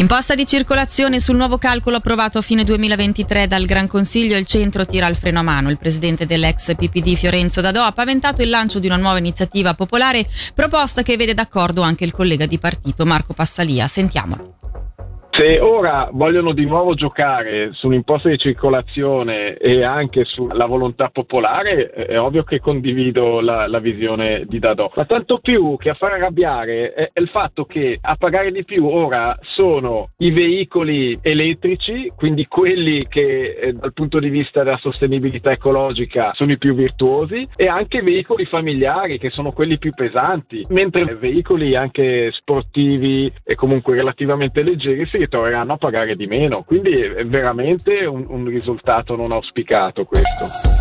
Imposta di circolazione sul nuovo calcolo approvato a fine 2023 dal Gran Consiglio, il centro tira il freno a mano. Il presidente dell'ex PPD Fiorenzo Dadò ha paventato il lancio di una nuova iniziativa popolare, proposta che vede d'accordo anche il collega di partito Marco Passalia. Sentiamolo. Se ora vogliono di nuovo giocare sull'imposta di circolazione e anche sulla volontà popolare, è ovvio che condivido la, la visione di Dadò. Ma tanto più che a far arrabbiare è, è, il fatto che a pagare di più ora sono i veicoli elettrici, quindi quelli che eh, dal punto di vista della sostenibilità ecologica sono i più virtuosi, e anche i veicoli familiari che sono quelli più pesanti, mentre veicoli anche sportivi e comunque relativamente leggeri si troveranno a pagare di meno. Quindi è veramente un, un risultato non auspicato questo.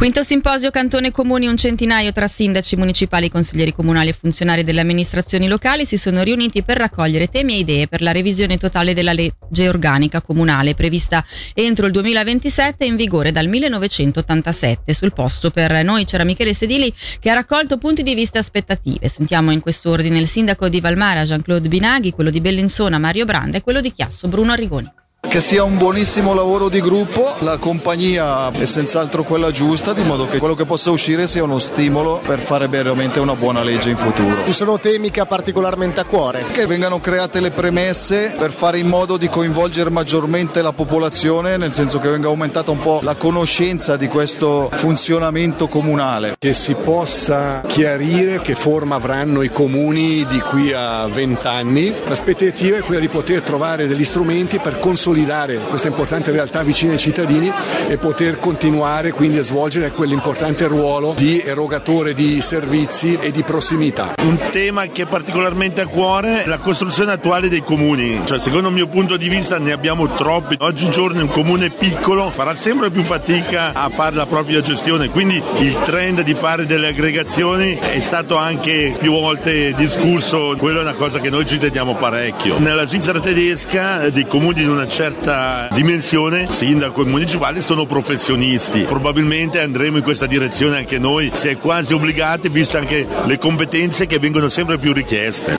Quinto simposio Cantone Comuni, un centinaio tra sindaci municipali, consiglieri comunali e funzionari delle amministrazioni locali si sono riuniti per raccogliere temi e idee per la revisione totale della legge organica comunale prevista entro il 2027 in vigore dal 1987. Sul posto per noi c'era Michele Sedili che ha raccolto punti di vista e aspettative. Sentiamo in quest'ordine il sindaco di Valmara Jean-Claude Binaghi, quello di Bellinzona Mario Branda e quello di Chiasso Bruno Arrigoni. Che sia un buonissimo lavoro di gruppo, la compagnia è senz'altro quella giusta, di modo che quello che possa uscire sia uno stimolo per fare veramente una buona legge in futuro. Ci sono temi che ha particolarmente a cuore. Che vengano create le premesse per fare in modo di coinvolgere maggiormente la popolazione, nel senso che venga aumentata un po' la conoscenza di questo funzionamento comunale. Che si possa chiarire che forma avranno i comuni di qui a vent'anni. L'aspettativa è quella di poter trovare degli strumenti per consolidare consolidare questa importante realtà vicina ai cittadini e poter continuare quindi a svolgere quell'importante ruolo di erogatore di servizi e di prossimità. Un tema che è particolarmente a cuore è la costruzione attuale dei comuni, cioè secondo il mio punto di vista ne abbiamo troppi. Oggigiorno un comune piccolo farà sempre più fatica a fare la propria gestione, quindi il trend di fare delle aggregazioni è stato anche più volte discusso, quello è una cosa che noi ci teniamo parecchio. Nella Svizzera tedesca dei comuni di una certa certa dimensione, sindaco e municipali sono professionisti. Probabilmente andremo in questa direzione anche noi, si è quasi obbligati, viste anche le competenze che vengono sempre più richieste.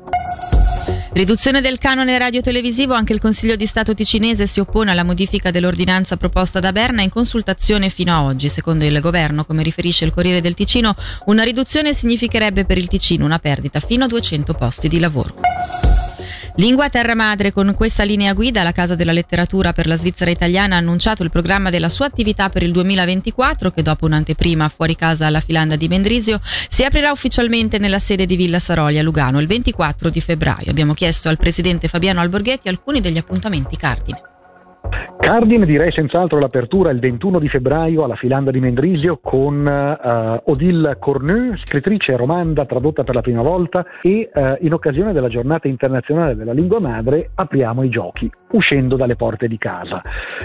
Riduzione del canone radio-televisivo, anche il Consiglio di Stato ticinese si oppone alla modifica dell'ordinanza proposta da Berna in consultazione fino a oggi. Secondo il governo, come riferisce il Corriere del Ticino, una riduzione significherebbe per il Ticino una perdita fino a 200 posti di lavoro. Lingua terra madre, con questa linea guida la Casa della Letteratura per la Svizzera italiana ha annunciato il programma della sua attività per il 2024 che dopo un'anteprima fuori casa alla Filanda di Mendrisio si aprirà ufficialmente nella sede di Villa Saroli a Lugano il 24 di febbraio. Abbiamo chiesto al presidente Fabiano Alborghetti alcuni degli appuntamenti cardine. Cardine direi senz'altro l'apertura il 21 di febbraio alla Filanda di Mendrisio con uh, Odile Cornu, scrittrice romanda tradotta per la prima volta e uh, in occasione della giornata internazionale della lingua madre apriamo i giochi uscendo dalle porte di casa.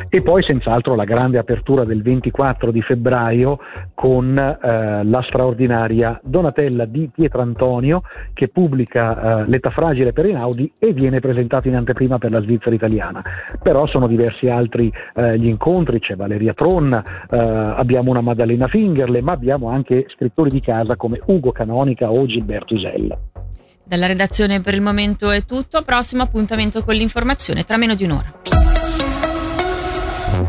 E poi senz'altro la grande apertura del 24 di febbraio con uh, la straordinaria Donatella di Pietrantonio che pubblica L'età fragile per Einaudi e viene presentata in anteprima per la Svizzera italiana. Però sono diversi altri altri eh, gli incontri, c'è Valeria Tronna, eh, abbiamo una Maddalena Fingerle, ma abbiamo anche scrittori di casa come Ugo Canonica o Gilberto Isella. Dalla redazione per il momento è tutto, prossimo appuntamento con l'informazione tra meno di un'ora.